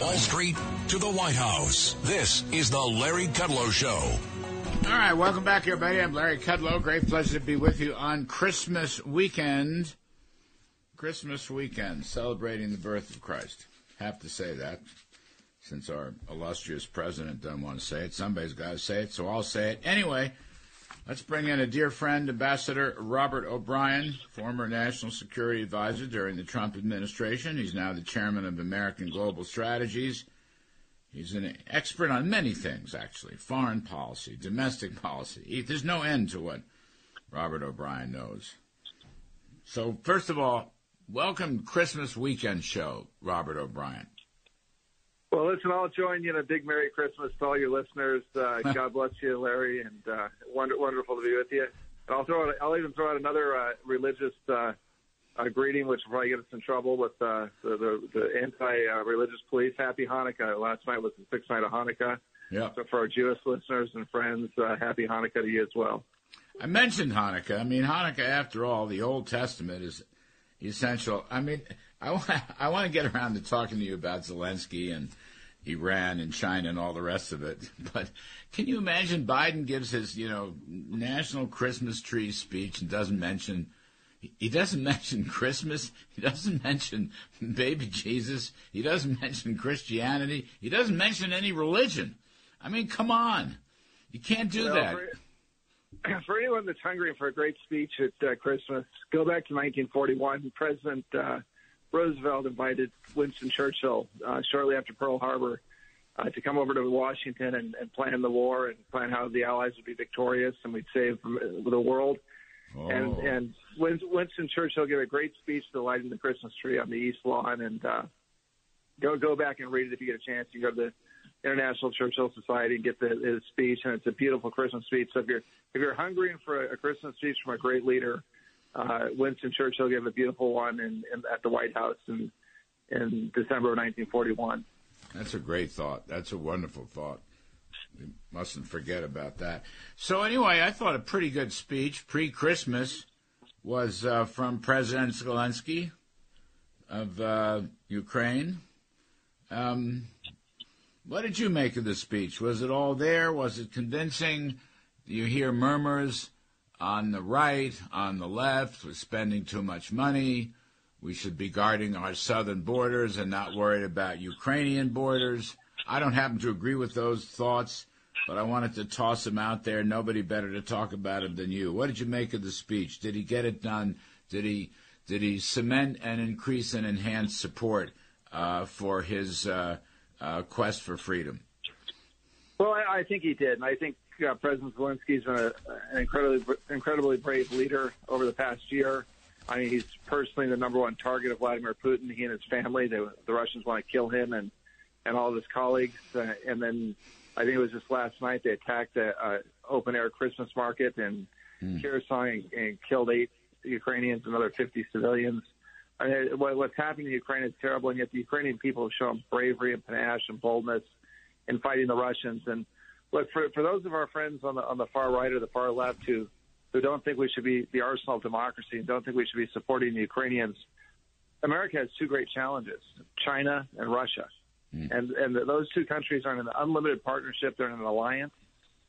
Wall Street to the White House. This is the Larry Kudlow Show. All right, welcome back, everybody. I'm Larry Kudlow. Great pleasure to be with you on Christmas weekend. Christmas weekend, celebrating the birth of Christ. Have to say that, since our illustrious president doesn't want to say it. Somebody's got to say it, so I'll say it. Anyway, let's bring in a dear friend, Ambassador Robert O'Brien, former National Security Advisor during the Trump administration. He's now the chairman of American Global Strategies. He's an expert on many things, actually foreign policy, domestic policy. He, there's no end to what Robert O'Brien knows. So, first of all, welcome Christmas weekend show, Robert O'Brien. Well, listen, I'll join you in a big Merry Christmas to all your listeners. Uh, God bless you, Larry, and uh, wonder, wonderful to be with you. And I'll throw out, I'll even throw out another uh, religious uh, uh, greeting, which will probably get us in trouble with uh, the, the, the anti-religious police. Happy Hanukkah. Last night was the sixth night of Hanukkah. Yeah. So for our Jewish listeners and friends, uh, happy Hanukkah to you as well. I mentioned Hanukkah. I mean, Hanukkah, after all, the Old Testament is essential. I mean, I want, I want to get around to talking to you about Zelensky and Iran and China and all the rest of it. But can you imagine Biden gives his, you know, national Christmas tree speech and doesn't mention he doesn't mention Christmas. He doesn't mention baby Jesus. He doesn't mention Christianity. He doesn't mention any religion. I mean, come on. You can't do Well, that. For, for anyone that's hungry for a great speech at uh, Christmas, go back to 1941. President uh, Roosevelt invited Winston Churchill uh, shortly after Pearl Harbor uh, to come over to Washington and, and plan the war and plan how the Allies would be victorious and we'd save the world. And Oh. and Win- Winston Churchill gave a great speech to lighting the Christmas tree on the East Lawn. And uh, go go back and read it if you get a chance. You go to the International Churchill Society and get the his speech, and it's a beautiful Christmas speech. So if you're if you're hungry for a, a Christmas speech from a great leader, uh, Winston Churchill gave a beautiful one in, in, at the White House in in December of 1941. That's a great thought. That's a wonderful thought. We mustn't forget about that. So anyway, I thought a pretty good speech pre-Christmas was uh, from President Zelensky of uh, Ukraine. Um, what did you make of the speech? Was it all there? Was it convincing? Do you hear murmurs on the right, on the left, we're spending too much money? We should be guarding our southern borders and not worried about Ukrainian borders. I don't happen to agree with those thoughts, but I wanted to toss them out there. Nobody better to talk about them than you. What did you make of the speech? Did he get it done? Did he did he cement and increase and enhance support uh, for his uh, uh, quest for freedom? Well, I, I think he did, and I think uh, President Zelensky's been a, an incredibly incredibly brave leader over the past year. I mean, he's personally the number one target of Vladimir Putin. He and his family, they, the Russians want to kill him and and all of his colleagues. Uh, and then I think it was just last night they attacked a, a open air Christmas market in Kherson and, and killed eight Ukrainians, and another 50 civilians. I mean, what, what's happening in Ukraine is terrible, and yet the Ukrainian people have shown bravery and panache and boldness in fighting the Russians. And look, for for those of our friends on the on the far right or the far left who who don't think we should be the arsenal of democracy and don't think we should be supporting the Ukrainians, America has two great challenges: China and Russia. Hmm. And and those two countries are in an unlimited partnership. They're in an alliance.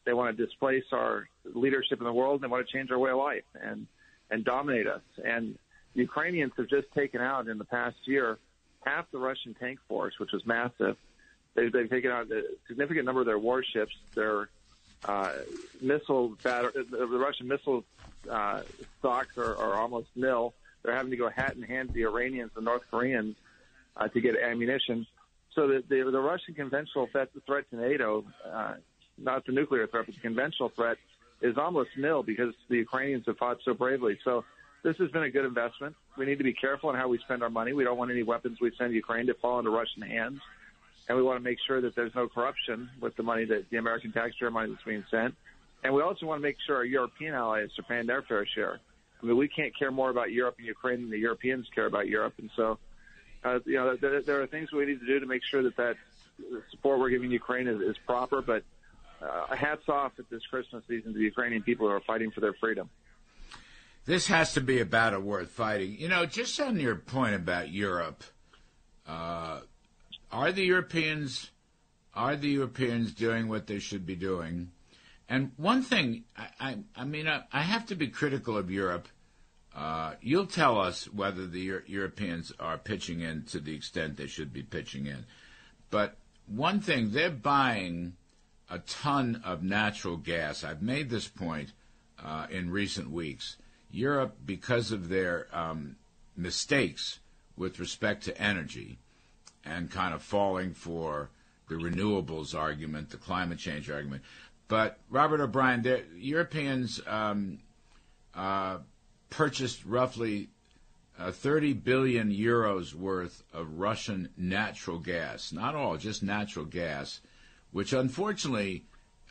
They want to displace our leadership in the world. And they want to change our way of life and and dominate us. And the Ukrainians have just taken out in the past year half the Russian tank force, which was massive. They've, they've taken out a significant number of their warships. Their uh, missile batter- the Russian missile uh, stocks are, are almost nil. They're having to go hat in hand to the Iranians and North Koreans uh, to get ammunition. So the, the, the Russian conventional threat, threat to NATO, uh, not the nuclear threat, but the conventional threat, is almost nil because the Ukrainians have fought so bravely. So this has been a good investment. We need to be careful in how we spend our money. We don't want any weapons we send Ukraine to fall into Russian hands. And we want to make sure that there's no corruption with the money that the American taxpayer money that's being sent. And we also want to make sure our European allies are paying their fair share. I mean, we can't care more about Europe and Ukraine than the Europeans care about Europe. And so, uh, you know, there, there are things we need to do to make sure that that support we're giving Ukraine is, is proper. But uh, hats off at this Christmas season to the Ukrainian people who are fighting for their freedom. This has to be a battle worth fighting. You know, just on your point about Europe, uh, are the Europeans are the Europeans doing what they should be doing? And one thing, I, I, I mean, I, I, have to be critical of Europe. Uh, you'll tell us whether the Euro- Europeans are pitching in to the extent they should be pitching in. But one thing, they're buying a ton of natural gas. I've made this point uh, in recent weeks. Europe, because of their um, mistakes with respect to energy and kind of falling for the renewables argument, the climate change argument, but Robert O'Brien, the Europeans um, uh, purchased roughly uh, 30 billion euros worth of Russian natural gas. Not all, just natural gas, which unfortunately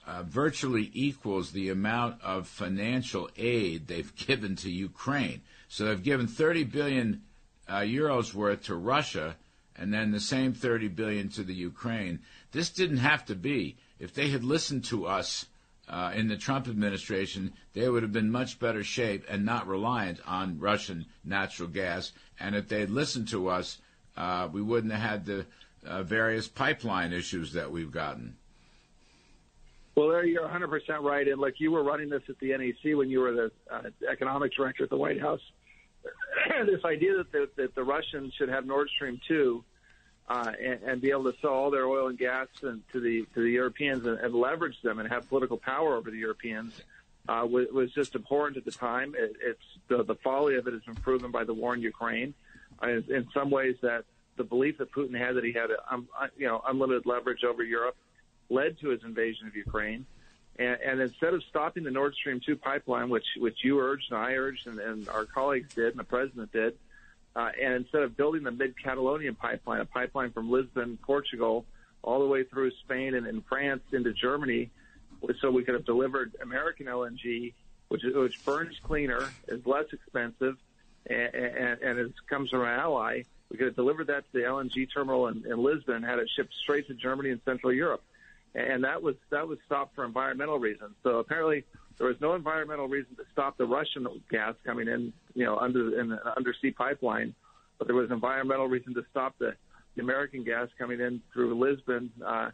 uh, virtually equals the amount of financial aid they've given to Ukraine. So they've given 30 billion uh, euros worth to Russia, and then the same 30 billion to the Ukraine. This didn't have to be if they had listened to us uh, in the Trump administration, they would have been much better shape and not reliant on Russian natural gas. And if they had listened to us, uh, we wouldn't have had the uh, various pipeline issues that we've gotten. Well, you're 100% right. And like you were running this at the NEC when you were the uh, economics director at the White House. this idea that the, that the Russians should have Nord Stream 2 uh, and, and be able to sell all their oil and gas and, to the to the Europeans and, and leverage them and have political power over the Europeans uh, was, was just abhorrent at the time. It, it's the, the folly of it has been proven by the war in Ukraine. Uh, in some ways, that the belief that Putin had that he had um, uh, you know unlimited leverage over Europe led to his invasion of Ukraine. And, and instead of stopping the Nord Stream 2 pipeline, which which you urged and I urged and, and our colleagues did and the president did, uh, and instead of building the Mid Catalonian pipeline, a pipeline from Lisbon, Portugal, all the way through Spain and, and France into Germany, so we could have delivered American LNG, which which burns cleaner, is less expensive, and, and, and it comes from an ally. We could have delivered that to the LNG terminal in, in Lisbon, had it shipped straight to Germany and Central Europe, and that was that was stopped for environmental reasons. So apparently, there was no environmental reason to stop the Russian gas coming in, you know, under in an undersea pipeline, but there was environmental reason to stop the, the American gas coming in through Lisbon uh,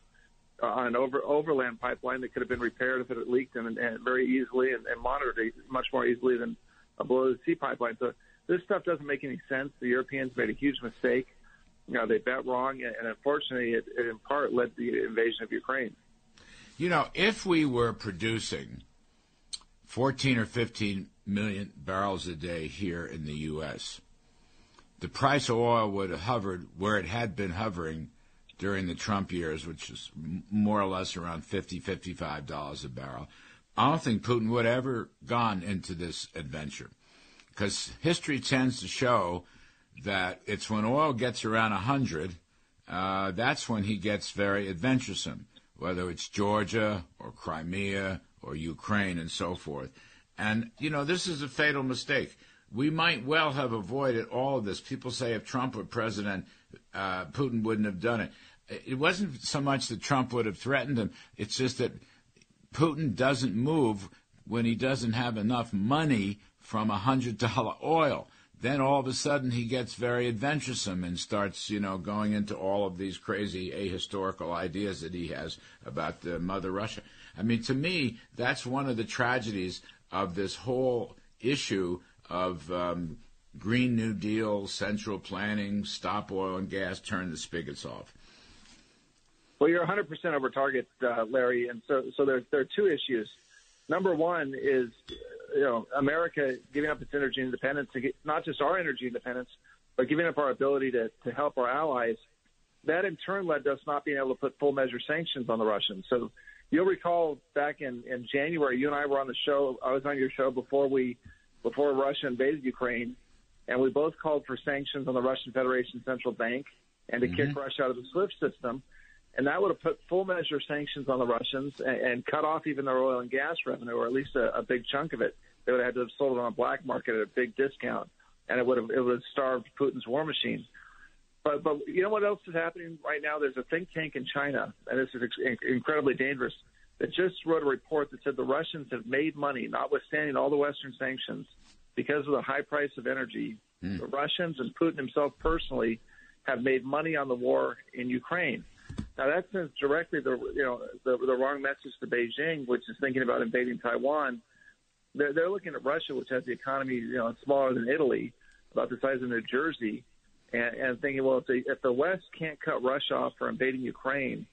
on an over, overland pipeline that could have been repaired if it had leaked and, and very easily and, and monitored much more easily than a below the sea pipeline. So this stuff doesn't make any sense. The Europeans made a huge mistake. You know, they bet wrong, and unfortunately, it, it in part led to the invasion of Ukraine. You know, if we were producing 14 or 15 million barrels a day here in the U.S. The price of oil would have hovered where it had been hovering during the Trump years, which is more or less around 50 $55 a barrel. I don't think Putin would have ever gone into this adventure because history tends to show that it's when oil gets around 100, uh, that's when he gets very adventuresome, whether it's Georgia or Crimea or Ukraine and so forth. And, you know, this is a fatal mistake. We might well have avoided all of this. People say if Trump were president, uh, Putin wouldn't have done it. It wasn't so much that Trump would have threatened him, it's just that Putin doesn't move when he doesn't have enough money from a $100 oil. Then all of a sudden he gets very adventuresome and starts, you know, going into all of these crazy ahistorical ideas that he has about the Mother Russia. I mean, to me, that's one of the tragedies of this whole issue of um, Green New Deal, central planning, stop oil and gas, turn the spigots off. Well, you're 100% over target, uh, Larry, and so so there there are two issues. Number one is you know America giving up its energy independence, not just our energy independence, but giving up our ability to to help our allies. That in turn led to us not being able to put full measure sanctions on the Russians. So You'll recall back in, in January, you and I were on the show. I was on your show before we before Russia invaded Ukraine, and we both called for sanctions on the Russian Federation Central Bank and to mm-hmm. kick Russia out of the SWIFT system. and that would have put full measure sanctions on the Russians and, and cut off even their oil and gas revenue, or at least a, a big chunk of it. They would have had to have sold it on a black market at a big discount, and it would have it would have starved Putin's war machine. But but you know what else is happening right now? There's a think tank in China, and this is ex- incredibly dangerous. That just wrote a report that said the Russians have made money, notwithstanding all the Western sanctions, because of the high price of energy. Mm. The Russians and Putin himself personally have made money on the war in Ukraine. Now that sends directly the you know the, the wrong message to Beijing, which is thinking about invading Taiwan. They're, they're looking at Russia, which has the economy you know smaller than Italy, about the size of New Jersey, and, and thinking, well, if, they, if the West can't cut Russia off for invading Ukraine,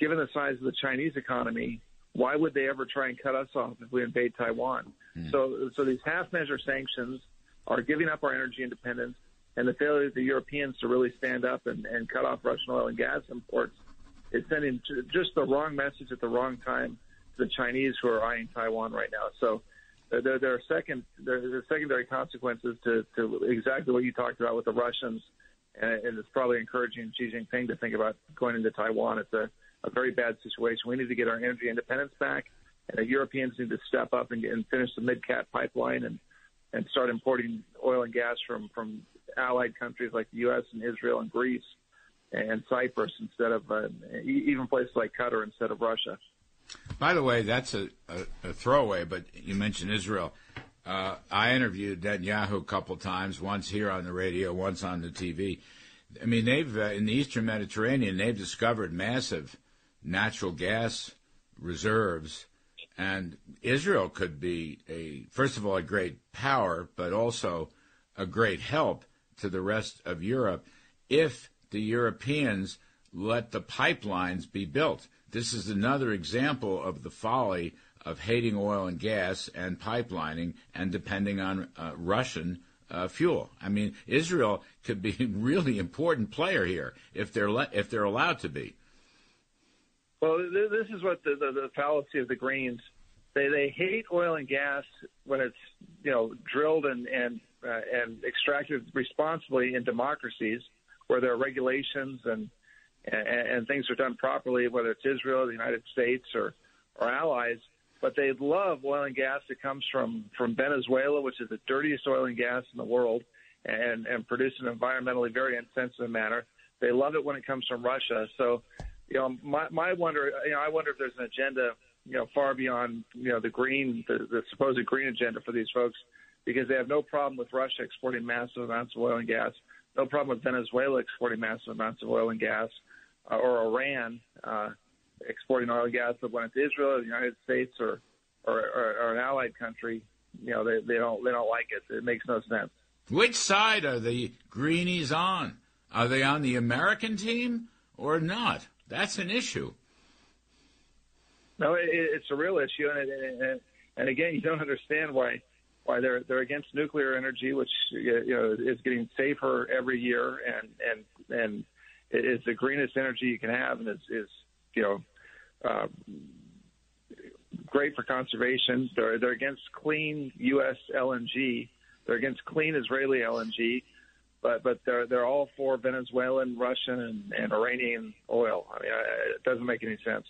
given the size of the Chinese economy, why would they ever try and cut us off if we invade Taiwan? Mm. So, so these half-measure sanctions are giving up our energy independence, and the failure of the Europeans to really stand up and, and cut off Russian oil and gas imports is sending just the wrong message at the wrong time to the Chinese who are eyeing Taiwan right now. So there, there are second there are secondary consequences to, to exactly what you talked about with the Russians, and, and it's probably encouraging Xi Jinping to think about going into Taiwan. It's a, a very bad situation. We need to get our energy independence back, and the Europeans need to step up and, and finish the MidCat pipeline and and start importing oil and gas from from allied countries like the U.S. and Israel and Greece and Cyprus instead of uh, even places like Qatar instead of Russia. By the way, that's a, a, a throwaway, but you mentioned Israel. Uh, I interviewed Netanyahu a couple times, once here on the radio, once on the TV. I mean, they've uh, in the Eastern Mediterranean, they've discovered massive natural gas reserves, and Israel could be a first of all a great power, but also a great help to the rest of Europe if the Europeans let the pipelines be built. This is another example of the folly of hating oil and gas and pipelining and depending on uh, Russian uh, fuel. I mean, Israel could be a really important player here if they're le- if they're allowed to be. Well, this is what the, the, the fallacy of the Greens. They they hate oil and gas when it's you know drilled and and uh, and extracted responsibly in democracies where there are regulations and and, and things are done properly, whether it's Israel, the United States, or or allies. But they love oil and gas that comes from from Venezuela, which is the dirtiest oil and gas in the world, and and produced in an environmentally very insensitive manner. They love it when it comes from Russia. So, you know, my my wonder, you know, I wonder if there's an agenda, you know, far beyond you know the green, the, the supposed green agenda for these folks, because they have no problem with Russia exporting massive amounts of oil and gas, no problem with Venezuela exporting massive amounts of oil and gas uh, or Iran uh, exporting oil and gas, but when it's Israel, or the United States, or, or, or, or an allied country, you know, they, they don't they don't like it. It makes no sense. Which side are the greenies on? Are they on the American team or not? That's an issue. No, it, it's a real issue, and, and and again, you don't understand why why they're they're against nuclear energy, which you know is getting safer every year, and and and is the greenest energy you can have, and is you know uh, great for conservation. They're they're against clean U.S. LNG. They're against clean Israeli LNG, but but they're they're all for Venezuelan, Russian, and, and Iranian oil. I mean, it doesn't make any sense.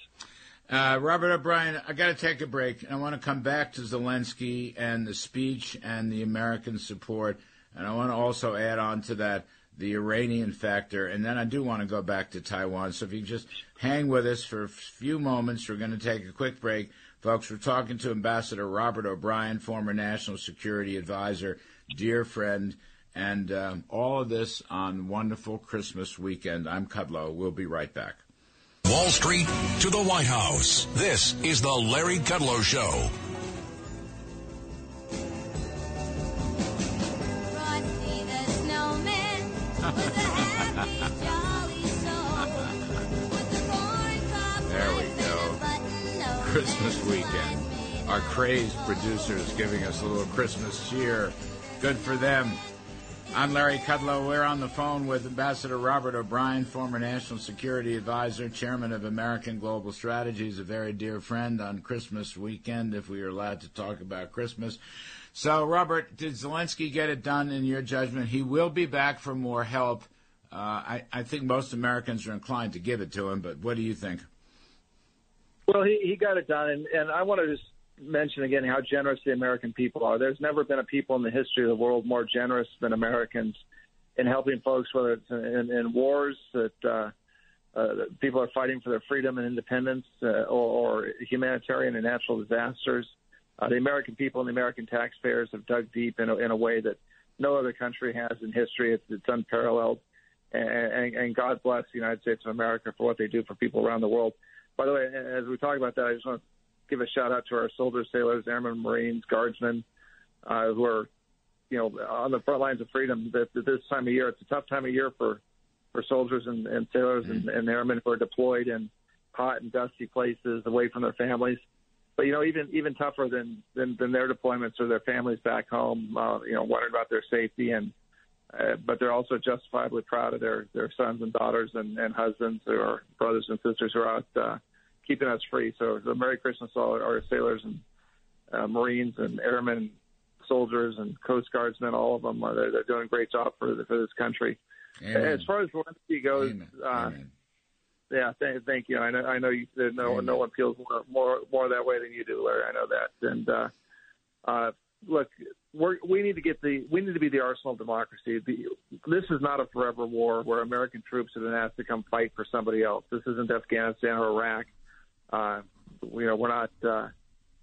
Uh, Robert O'Brien, I got to take a break. I want to come back to Zelensky and the speech and the American support, and I want to also add on to that the Iranian factor, and then I do want to go back to Taiwan. So if you just hang with us for a few moments, we're going to take a quick break. Folks, we're talking to Ambassador Robert O'Brien, former National Security Advisor, dear friend, and um, all of this on wonderful Christmas weekend. I'm Kudlow. We'll be right back. Wall Street to the White House. This is the Larry Kudlow Show. Christmas weekend. Our crazed producers giving us a little Christmas cheer. Good for them. I'm Larry Kudlow. We're on the phone with Ambassador Robert O'Brien, former National Security Advisor, Chairman of American Global Strategies, a very dear friend on Christmas weekend, if we are allowed to talk about Christmas. So, Robert, did Zelensky get it done in your judgment? He will be back for more help uh, I, I think most Americans are inclined to give it to him, but what do you think? Well, he, he got it done, and, and I want to just mention again how generous the American people are. There's never been a people in the history of the world more generous than Americans in helping folks, whether it's in, in wars that uh, uh, people are fighting for their freedom and independence, uh, or, or humanitarian and natural disasters. Uh, the American people and the American taxpayers have dug deep in a, in a way that no other country has in history. It's, it's unparalleled. And, and, and God bless the United States of America for what they do for people around the world. By the way, as we talk about that, I just want to give a shout out to our soldiers, sailors, airmen, Marines, guardsmen, uh, who are, you know, on the front lines of freedom. That this time of year, it's a tough time of year for for soldiers and, and sailors mm-hmm. and, and airmen who are deployed in hot and dusty places, away from their families. But you know, even even tougher than than, than their deployments or their families back home. Uh, you know, wondering about their safety and. Uh, but they're also justifiably proud of their their sons and daughters and, and husbands or brothers and sisters who are out uh, keeping us free. So, so Merry Christmas to all our sailors and uh, Marines and airmen, soldiers and Coast Guardsmen. All of them are they're, they're doing a great job for the, for this country. Amen. As far as Zelensky goes, Amen. Uh, Amen. yeah, th- thank you. I know I know you, no no one feels more, more more that way than you do, Larry. I know that. And uh, uh, look, we need to get the we need to be the arsenal of democracy. The, this is not a forever war where American troops have been asked to come fight for somebody else. This isn't Afghanistan or Iraq. Uh, you know, we're not. Uh,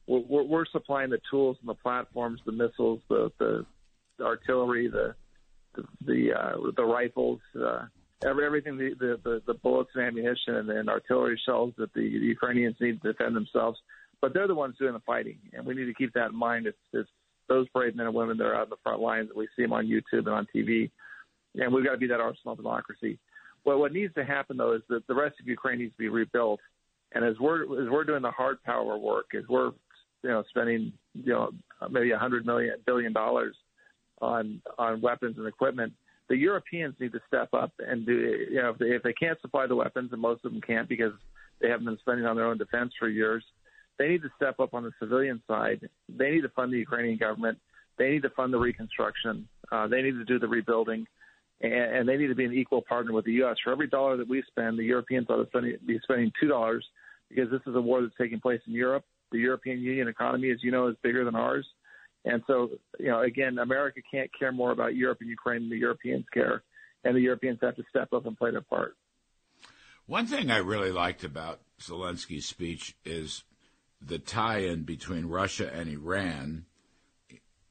we're, we're supplying the tools and the platforms, the missiles, the, the artillery, the the the, uh, the rifles, uh, every, everything, the, the, the, the bullets and ammunition and, and artillery shells that the, the Ukrainians need to defend themselves. But they're the ones doing the fighting, and we need to keep that in mind. It's, it's those brave men and women that are in the front lines that we see them on YouTube and on TV, and we've got to be that arsenal of democracy. Well, what needs to happen though is that the rest of Ukraine needs to be rebuilt and as we're as we're doing the hard power work, as we're you know spending you know maybe a hundred million billion dollars on on weapons and equipment, the Europeans need to step up and do you know if they, if they can't supply the weapons, and most of them can't because they haven't been spending on their own defense for years. They need to step up on the civilian side. They need to fund the Ukrainian government. They need to fund the reconstruction. Uh, they need to do the rebuilding and, and they need to be an equal partner with the U.S. For every dollar that we spend, the Europeans ought to be spending two dollars because this is a war that's taking place in Europe. The European Union economy, as you know, is bigger than ours. And so, you know, again, America can't care more about Europe and Ukraine than the Europeans care. And the Europeans have to step up and play their part. One thing I really liked about Zelensky's speech is the tie in between Russia and Iran,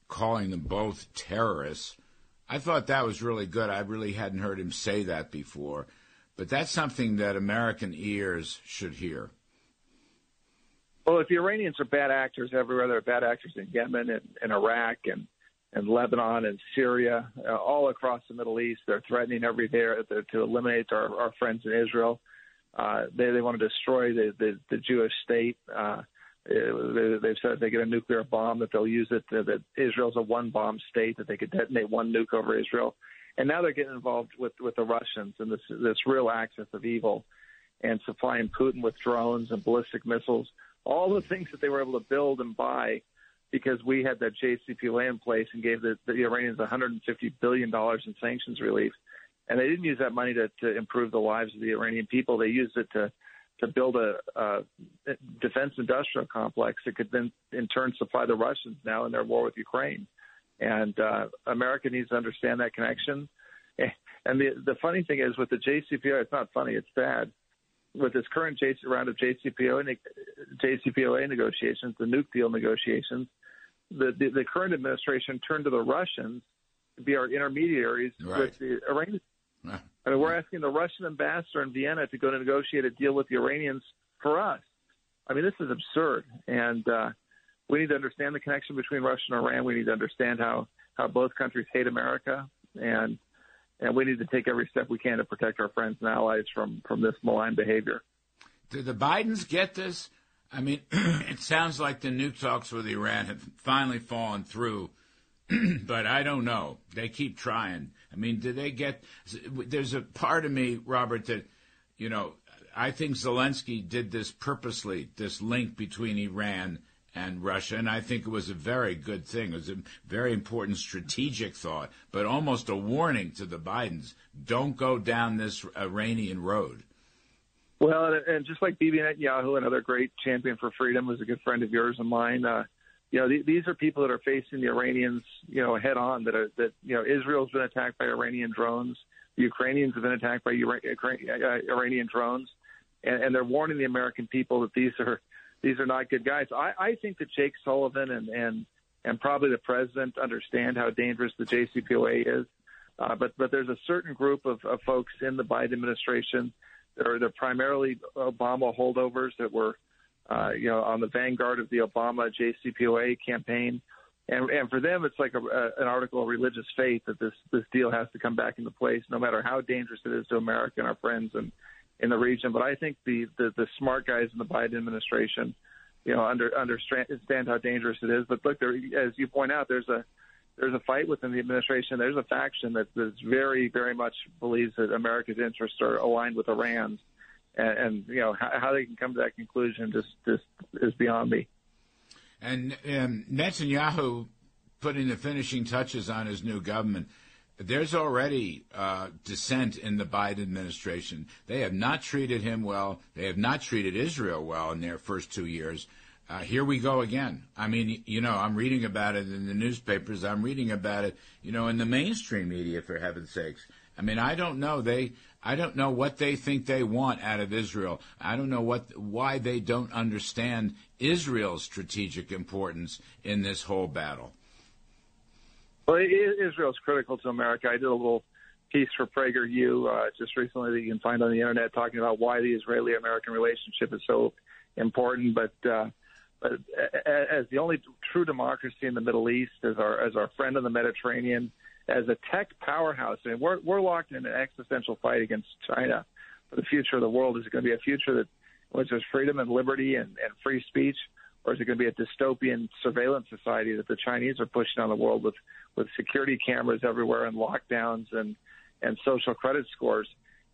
calling them both terrorists. I thought that was really good. I really hadn't heard him say that before. But that's something that American ears should hear. Well, if the Iranians are bad actors everywhere, they're bad actors in Yemen and, and Iraq and, and Lebanon and Syria, uh, all across the Middle East. They're threatening every day to, to eliminate our, our friends in Israel. Uh, they, they want to destroy the, the, the Jewish state. Uh, Uh, they've said they get a nuclear bomb that they'll use it. That Israel's a one bomb state that they could detonate one nuke over Israel and now they're getting involved with with the Russians and this this real axis of evil, and supplying Putin with drones and ballistic missiles, all the things that they were able to build and buy, because we had that JCPOA in place and gave the, the Iranians 150 billion dollars in sanctions relief, and they didn't use that money to to improve the lives of the Iranian people. They used it to to build a, a defense industrial complex that could then in turn supply the Russians now in their war with Ukraine. And uh, America needs to understand that connection. And the the funny thing is with the JCPOA, it's not funny, it's bad. With this current JC, round of JCPOA, JCPOA negotiations, the nuke deal negotiations, the, the, the current administration turned to the Russians to be our intermediaries right. with the Iranians. I mean, we're asking the Russian ambassador in Vienna to go to negotiate a deal with the Iranians for us. I mean, this is absurd. And uh, we need to understand the connection between Russia and Iran. We need to understand how, how both countries hate America, and and we need to take every step we can to protect our friends and allies from from this malign behavior. Do the Bidens get this? I mean, it sounds like the new talks with Iran have finally fallen through, but I don't know. They keep trying. I mean, do they get? There's a part of me, Robert, that you know, I think Zelensky did this purposely. This link between Iran and Russia, and I think it was a very good thing. It was a very important strategic thought, but almost a warning to the Bidens: don't go down this Iranian road. Well, and just like Bibi Netanyahu, another great champion for freedom, was a good friend of yours and mine. Uh, you know, th- these are people that are facing the Iranians, you know, head on. That are that you know, Israel's been attacked by Iranian drones. The Ukrainians have been attacked by Ura- uh, Iranian drones, and, and they're warning the American people that these are these are not good guys. I, I think that Jake Sullivan and and and probably the president understand how dangerous the JCPOA is. Uh, but but there's a certain group of, of folks in the Biden administration. They're they're primarily Obama holdovers that were, uh, you know, on the vanguard of the Obama JCPOA campaign, and and for them it's like a, a, an article of religious faith that this this deal has to come back into place, no matter how dangerous it is to America and our friends and in the region. But I think the, the, the smart guys in the Biden administration, you know, under, understand how dangerous it is. But look, there, as you point out, there's a there's a fight within the administration. There's a faction that, that very, very much believes that America's interests are aligned with Iran's, and, and you know how, how they can come to that conclusion just just is beyond me. And um, Netanyahu putting the finishing touches on his new government there's already uh, dissent in the Biden administration. They have not treated him well. They have not treated Israel well in their first two years. Uh, here we go again. I mean, you know, I'm reading about it in the newspapers. I'm reading about it, you know, in the mainstream media, for heaven's sakes. I mean, I don't know. They, I don't know what they think they want out of Israel. I don't know what, why they don't understand Israel's strategic importance in this whole battle. Well, Israel's critical to America. I did a little piece for PragerU uh, just recently that you can find on the internet talking about why the Israeli-American relationship is so important. But uh, but as the only true democracy in the Middle East, as our as our friend in the Mediterranean, as a tech powerhouse, I mean, we're we're locked in an existential fight against China for the future of the world. Is it going to be a future that which there's freedom and liberty and, and free speech? or is it going to be a dystopian surveillance society that the Chinese are pushing on the world with with security cameras everywhere and lockdowns and and social credit scores?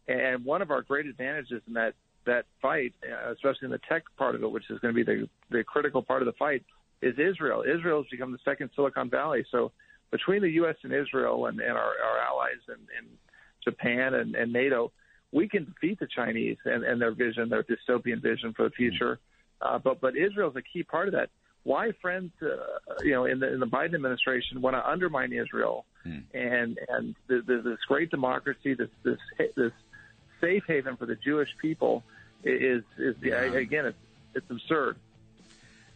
And one of our great advantages in that that fight, especially in the tech part of it, which is going to be the the critical part of the fight, is Israel. Israel has become the second Silicon Valley. So between the U.S. and Israel and, and our, our allies in, and Japan and, and NATO, we can defeat the Chinese and, and their vision, their dystopian vision for the future. Uh, but but Israel is a key part of that. Why friends, uh, you know, in the in the Biden administration want to undermine Israel hmm. and and the, the, this great democracy, this this this safe haven for the Jewish people is is the, yeah. again it's it's absurd.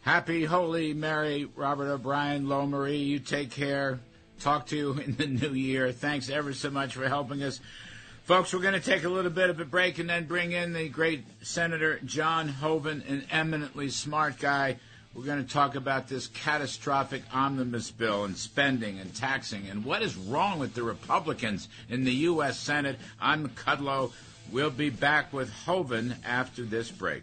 Happy Holy Mary, Robert O'Brien, Lo Marie. You take care. Talk to you in the new year. Thanks ever so much for helping us. Folks, we're going to take a little bit of a break and then bring in the great Senator John Hoeven, an eminently smart guy. We're going to talk about this catastrophic omnibus bill and spending and taxing and what is wrong with the Republicans in the U.S. Senate. I'm Kudlow. We'll be back with Hoeven after this break.